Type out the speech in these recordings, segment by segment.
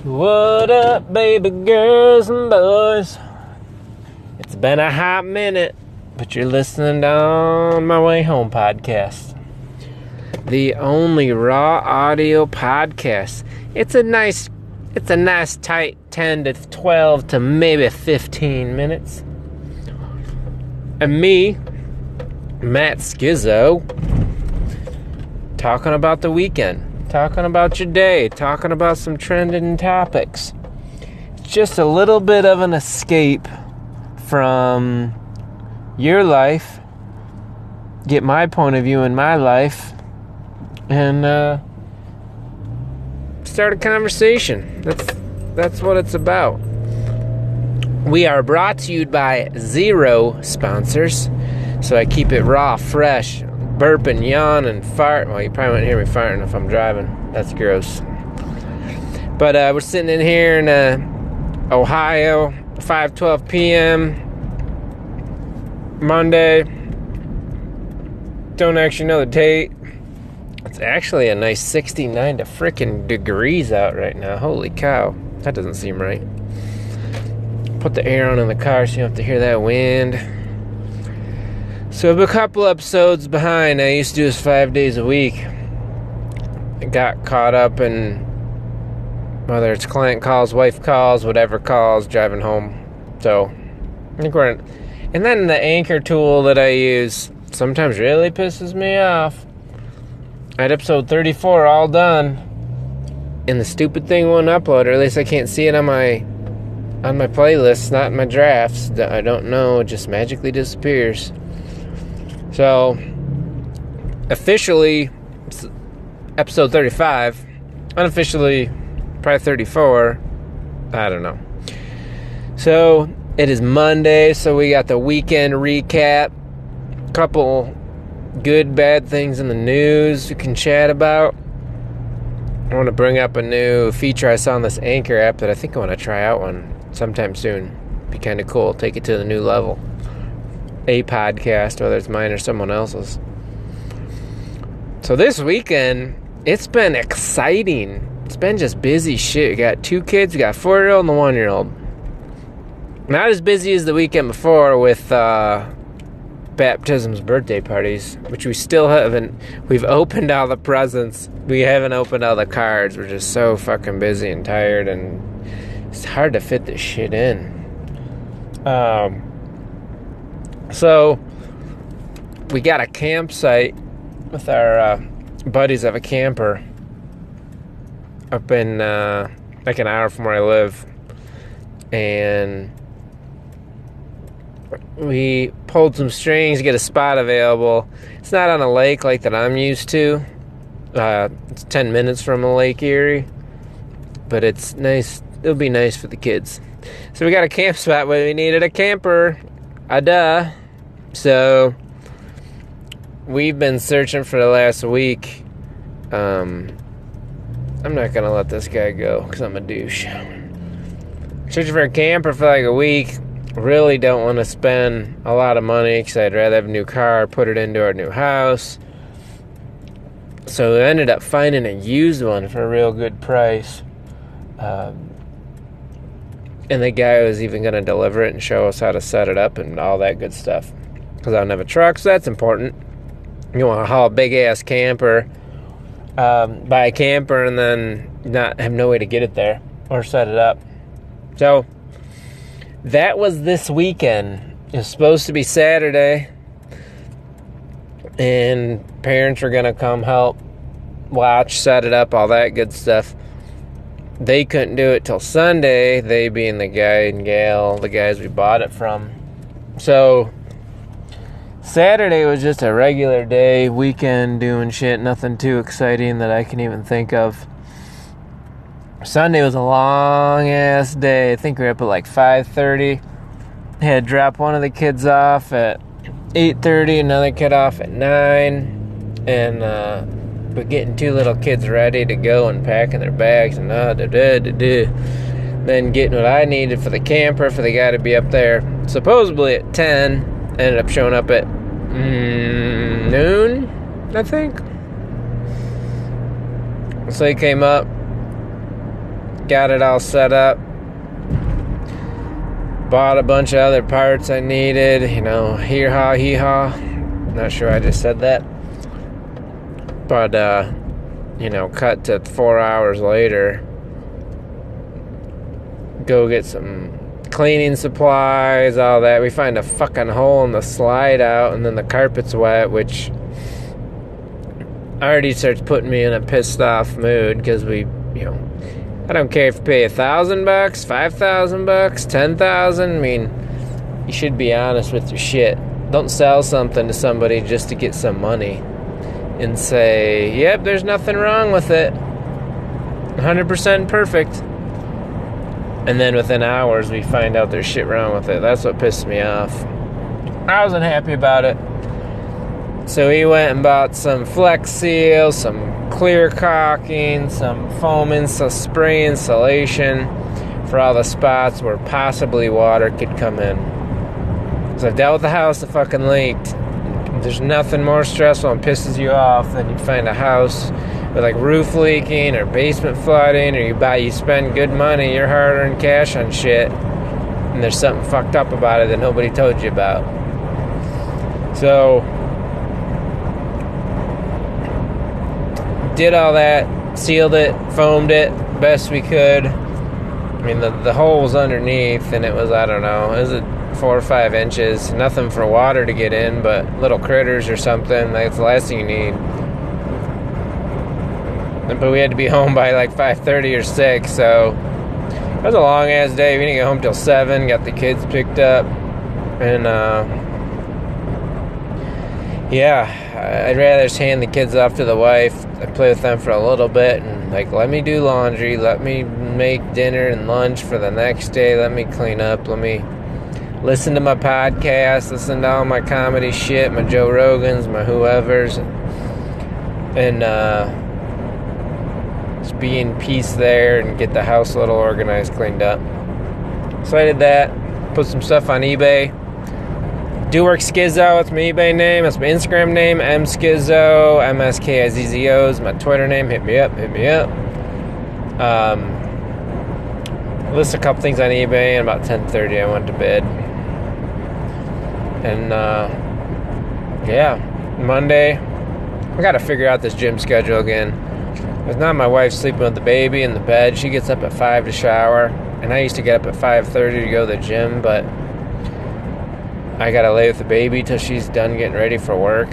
What up, baby girls and boys? It's been a hot minute, but you're listening to On My Way Home podcast. The only raw audio podcast. It's a nice it's a nice tight 10 to 12 to maybe 15 minutes. And me, Matt Skizzo, talking about the weekend talking about your day, talking about some trending topics. Just a little bit of an escape from your life, get my point of view in my life, and uh, start a conversation. That's that's what it's about. We are brought to you by zero sponsors, so I keep it raw, fresh, burping, and fart. Well, you probably won't hear me farting if I'm driving. That's gross. But uh, we're sitting in here in uh, Ohio, 5:12 p.m. Monday. Don't actually know the date. It's actually a nice 69 to freaking degrees out right now. Holy cow. That doesn't seem right. Put the air on in the car so you don't have to hear that wind. So a couple episodes behind. I used to do this five days a week. I got caught up in whether it's client calls, wife calls, whatever calls, driving home. So I think we're in, and then the anchor tool that I use sometimes really pisses me off. I had episode 34 all done, and the stupid thing won't upload, or at least I can't see it on my on my playlist, not in my drafts. I don't know, it just magically disappears. So, officially, episode 35. Unofficially, probably 34. I don't know. So, it is Monday, so we got the weekend recap. Couple good, bad things in the news we can chat about. I want to bring up a new feature I saw on this Anchor app that I think I want to try out one sometime soon. Be kind of cool. Take it to the new level a podcast, whether it's mine or someone else's. So this weekend, it's been exciting. It's been just busy shit. We got two kids, we got four year old and a one year old. Not as busy as the weekend before with uh, baptisms, birthday parties, which we still haven't. We've opened all the presents. We haven't opened all the cards. We're just so fucking busy and tired, and it's hard to fit this shit in. Um, so we got a campsite with our uh, buddies of a camper up in uh, like an hour from where I live, and we pulled some strings to get a spot available. It's not on a lake like that I'm used to. Uh, it's 10 minutes from a Lake Erie, but it's nice. It'll be nice for the kids. So we got a camp spot, we needed a camper. A duh. So we've been searching for the last week. Um, I'm not gonna let this guy go because I'm a douche. Searching for a camper for like a week. Really don't want to spend a lot of money because I'd rather have a new car, put it into our new house. So we ended up finding a used one for a real good price. Um, and the guy was even going to deliver it and show us how to set it up and all that good stuff because I don't have a truck, so that's important. You want to haul a big ass camper, um, buy a camper, and then not have no way to get it there or set it up. So that was this weekend. It was supposed to be Saturday, and parents were gonna come help watch, set it up, all that good stuff. They couldn't do it till Sunday, they being the guy and gal, the guys we bought it from. So Saturday was just a regular day, weekend doing shit, nothing too exciting that I can even think of. Sunday was a long ass day. I think we were up at like 5:30. Had drop one of the kids off at 8:30, another kid off at 9, and uh, but getting two little kids ready to go and packing their bags and uh, da da da da. Then getting what I needed for the camper for the guy to be up there supposedly at 10 ended up showing up at mm, noon, I think. So he came up, got it all set up. Bought a bunch of other parts I needed, you know, here ha hee haw. Not sure I just said that. But uh, you know, cut to four hours later. Go get some cleaning supplies, all that. We find a fucking hole in the slide out, and then the carpet's wet, which already starts putting me in a pissed off mood because we, you know, I don't care if you pay a thousand bucks, five thousand bucks, ten thousand. I mean, you should be honest with your shit. Don't sell something to somebody just to get some money and say, yep, there's nothing wrong with it. 100% perfect. And then within hours, we find out there's shit wrong with it. That's what pissed me off. I wasn't happy about it. So he went and bought some Flex Seal, some clear caulking, some foaming, some spray insulation for all the spots where possibly water could come in. So I've dealt with the house that fucking leaked. There's nothing more stressful and pisses you off than you find a house with like roof leaking or basement flooding, or you buy, you spend good money, your hard earned cash on shit, and there's something fucked up about it that nobody told you about. So, did all that, sealed it, foamed it best we could. I mean, the, the hole was underneath, and it was, I don't know, is it four or five inches? Nothing for water to get in, but little critters or something. That's the last thing you need. But we had to be home by like 5.30 or 6, so it was a long ass day. We didn't get home till 7, got the kids picked up, and, uh, yeah, I'd rather just hand the kids off to the wife. I play with them for a little bit and like let me do laundry, let me make dinner and lunch for the next day, let me clean up, let me listen to my podcast, listen to all my comedy shit, my Joe Rogans, my whoever's, and uh, just be in peace there and get the house a little organized, cleaned up. So I did that, put some stuff on eBay. Do work Skizzo, that's my eBay name, that's my Instagram name, M Skizzo, M S K I Z Z O is my Twitter name. Hit me up, hit me up. Um, list a couple things on eBay, and about 10:30 I went to bed. And uh, yeah, Monday I got to figure out this gym schedule again. It's not my wife sleeping with the baby in the bed. She gets up at five to shower, and I used to get up at 5:30 to go to the gym, but I gotta lay with the baby till she's done getting ready for work.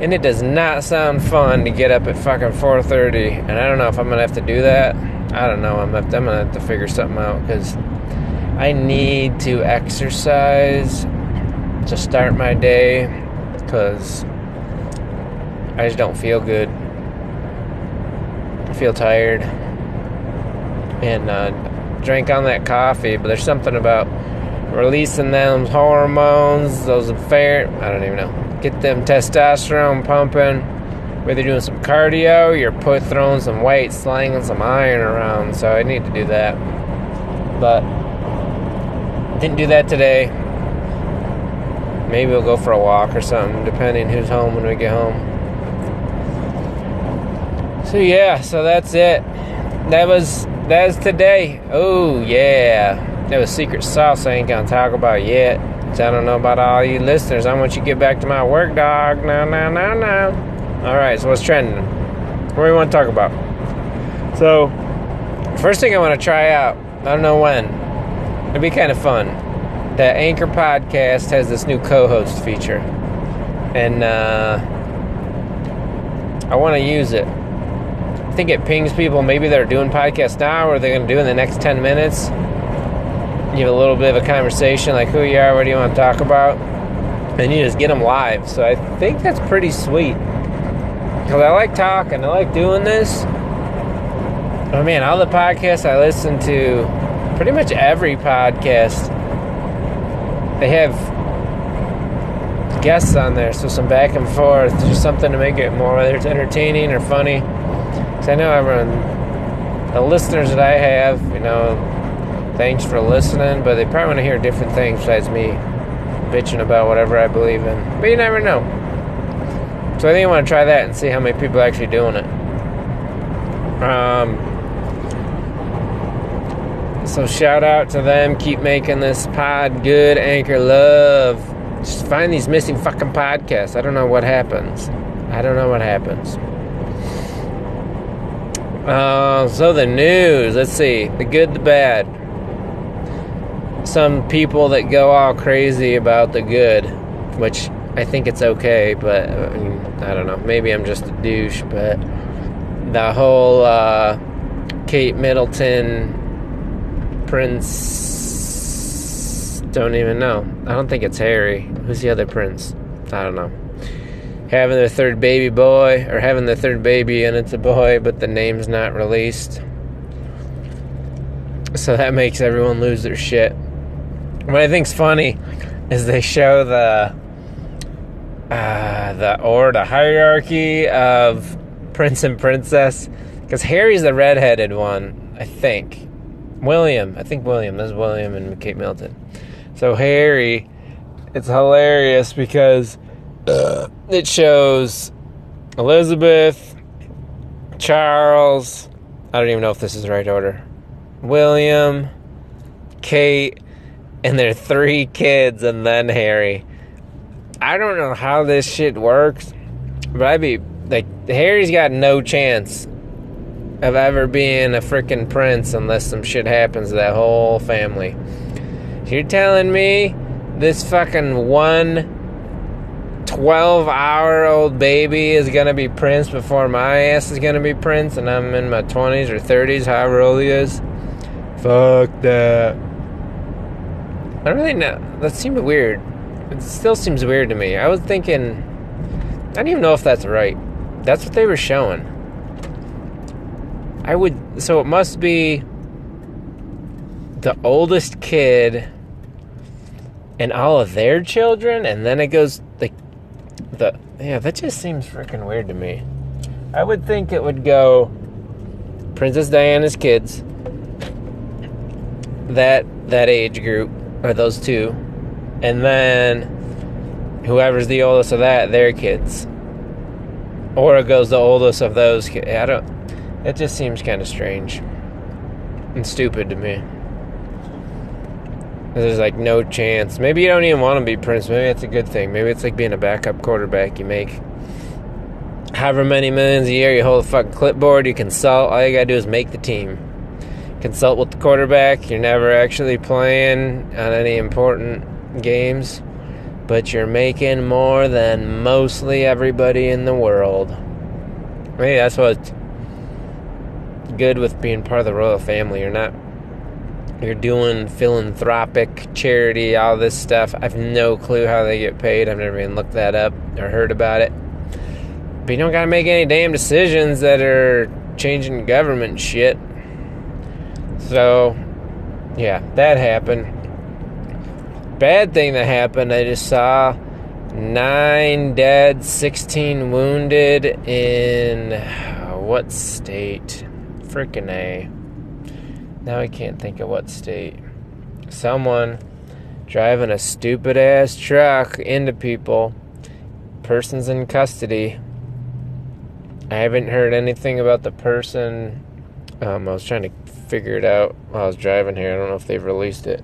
And it does not sound fun to get up at fucking 4:30, and I don't know if I'm gonna have to do that. I don't know. I'm gonna have to figure something out because I need to exercise to start my day because I just don't feel good. Feel tired and uh, drank on that coffee, but there's something about releasing them hormones, those fair, I don't even know, get them testosterone pumping. Whether you're doing some cardio, you're put throwing some weight, slinging some iron around. So I need to do that. But didn't do that today. Maybe we'll go for a walk or something, depending who's home when we get home. So yeah, so that's it. That was that's today. Oh yeah. That was secret sauce I ain't gonna talk about yet. I don't know about all you listeners. I want you to get back to my work, dog. No, no, no, no. Alright, so what's trending? What do we want to talk about? So, first thing I want to try out, I don't know when. It'd be kind of fun. The Anchor podcast has this new co host feature. And uh, I want to use it. I think it pings people. Maybe they're doing podcasts now or they're going to do in the next 10 minutes. You have a little bit of a conversation like who you are, what do you want to talk about. And you just get them live. So I think that's pretty sweet. Because I like talking, I like doing this. I mean, all the podcasts I listen to, pretty much every podcast, they have guests on there, so some back and forth, just something to make it more, whether it's entertaining or funny. Because I know everyone, the listeners that I have, you know, thanks for listening, but they probably want to hear different things besides me bitching about whatever I believe in. But you never know. So I think I want to try that and see how many people are actually doing it. Um, So shout out to them. Keep making this pod good. Anchor love. Just find these missing fucking podcasts. I don't know what happens. I don't know what happens. Uh, so the news. Let's see. The good, the bad. Some people that go all crazy about the good, which I think it's okay, but I, mean, I don't know. Maybe I'm just a douche, but the whole uh, Kate Middleton Prince. Don't even know. I don't think it's Harry. Who's the other prince? I don't know. Having their third baby boy, or having their third baby and it's a boy, but the name's not released. So that makes everyone lose their shit. What I think's funny is they show the uh, the or the hierarchy of prince and princess because Harry's the redheaded one, I think. William, I think William. That's William and Kate Middleton. So Harry, it's hilarious because uh, it shows Elizabeth, Charles. I don't even know if this is the right order. William, Kate, and their three kids, and then Harry. I don't know how this shit works, but I'd be like, Harry's got no chance of ever being a freaking prince unless some shit happens to that whole family. You're telling me this fucking one 12 hour old baby is gonna be prince before my ass is gonna be prince and I'm in my 20s or 30s, however old he is? Fuck that. I don't really know. That seemed weird. It still seems weird to me. I was thinking. I don't even know if that's right. That's what they were showing. I would. So it must be the oldest kid and all of their children, and then it goes like the yeah. That just seems freaking weird to me. I would think it would go Princess Diana's kids, that that age group, or those two, and then whoever's the oldest of that, their kids, or it goes the oldest of those. I don't. It just seems kind of strange and stupid to me. There's like no chance. Maybe you don't even want to be Prince. Maybe it's a good thing. Maybe it's like being a backup quarterback. You make however many millions a year. You hold a fucking clipboard. You consult. All you gotta do is make the team. Consult with the quarterback. You're never actually playing on any important games, but you're making more than mostly everybody in the world. Maybe that's what good with being part of the royal family. You're not you're doing philanthropic charity, all this stuff. I've no clue how they get paid. I've never even looked that up or heard about it. But you don't gotta make any damn decisions that are changing government shit. So, yeah, that happened. Bad thing that happened, I just saw nine dead, 16 wounded in what state? Frickin' A. Now I can't think of what state. Someone driving a stupid ass truck into people. Person's in custody. I haven't heard anything about the person. Um, I was trying to figure it out while I was driving here. I don't know if they've released it.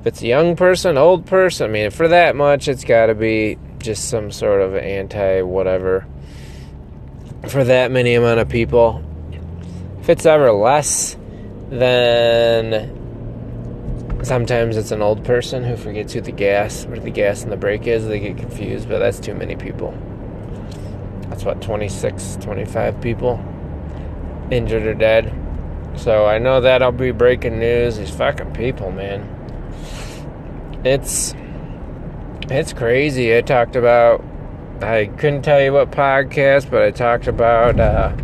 If it's a young person, old person, I mean, for that much, it's got to be just some sort of anti whatever. For that many amount of people, if it's ever less, then sometimes it's an old person who forgets who the gas, where the gas and the brake is. They get confused, but that's too many people. That's what, 26, 25 people injured or dead. So I know that'll be breaking news. These fucking people, man. It's it's crazy. I talked about I couldn't tell you what podcast, but I talked about uh,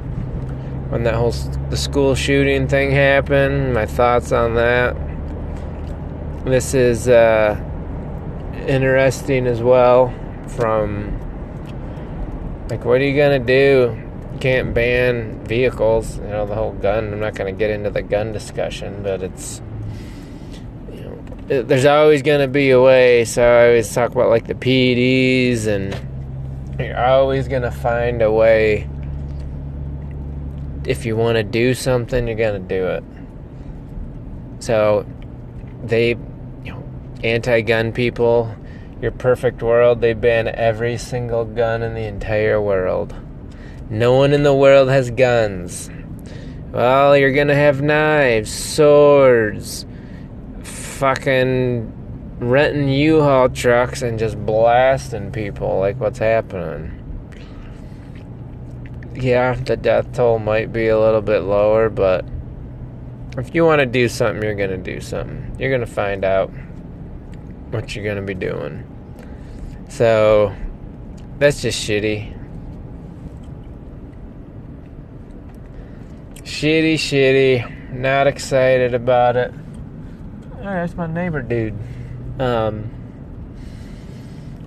when that whole the school shooting thing happened. My thoughts on that. This is uh, interesting as well. From like, what are you gonna do? You can't ban vehicles. You know the whole gun. I'm not gonna get into the gun discussion, but it's you know there's always gonna be a way. So I always talk about like the PEDs, and you're always gonna find a way if you want to do something, you're going to do it. So they, you know, anti-gun people. Your perfect world. They ban every single gun in the entire world. No one in the world has guns. Well, you're gonna have knives, swords, fucking renting U-Haul trucks and just blasting people like what's happening. Yeah, the death toll might be a little bit lower, but if you want to do something, you're gonna do something. You're gonna find out what you're gonna be doing. So that's just shitty. Shitty, shitty. Not excited about it. Oh, that's my neighbor dude. Um,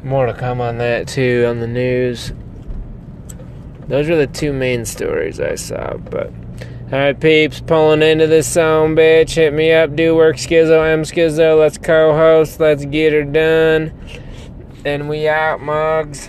more to come on that too on the news. Those were the two main stories I saw, but. Alright, peeps, pulling into this song, bitch. Hit me up, do work, Skizzo, M Skizzo. Let's co host, let's get her done. And we out, mugs.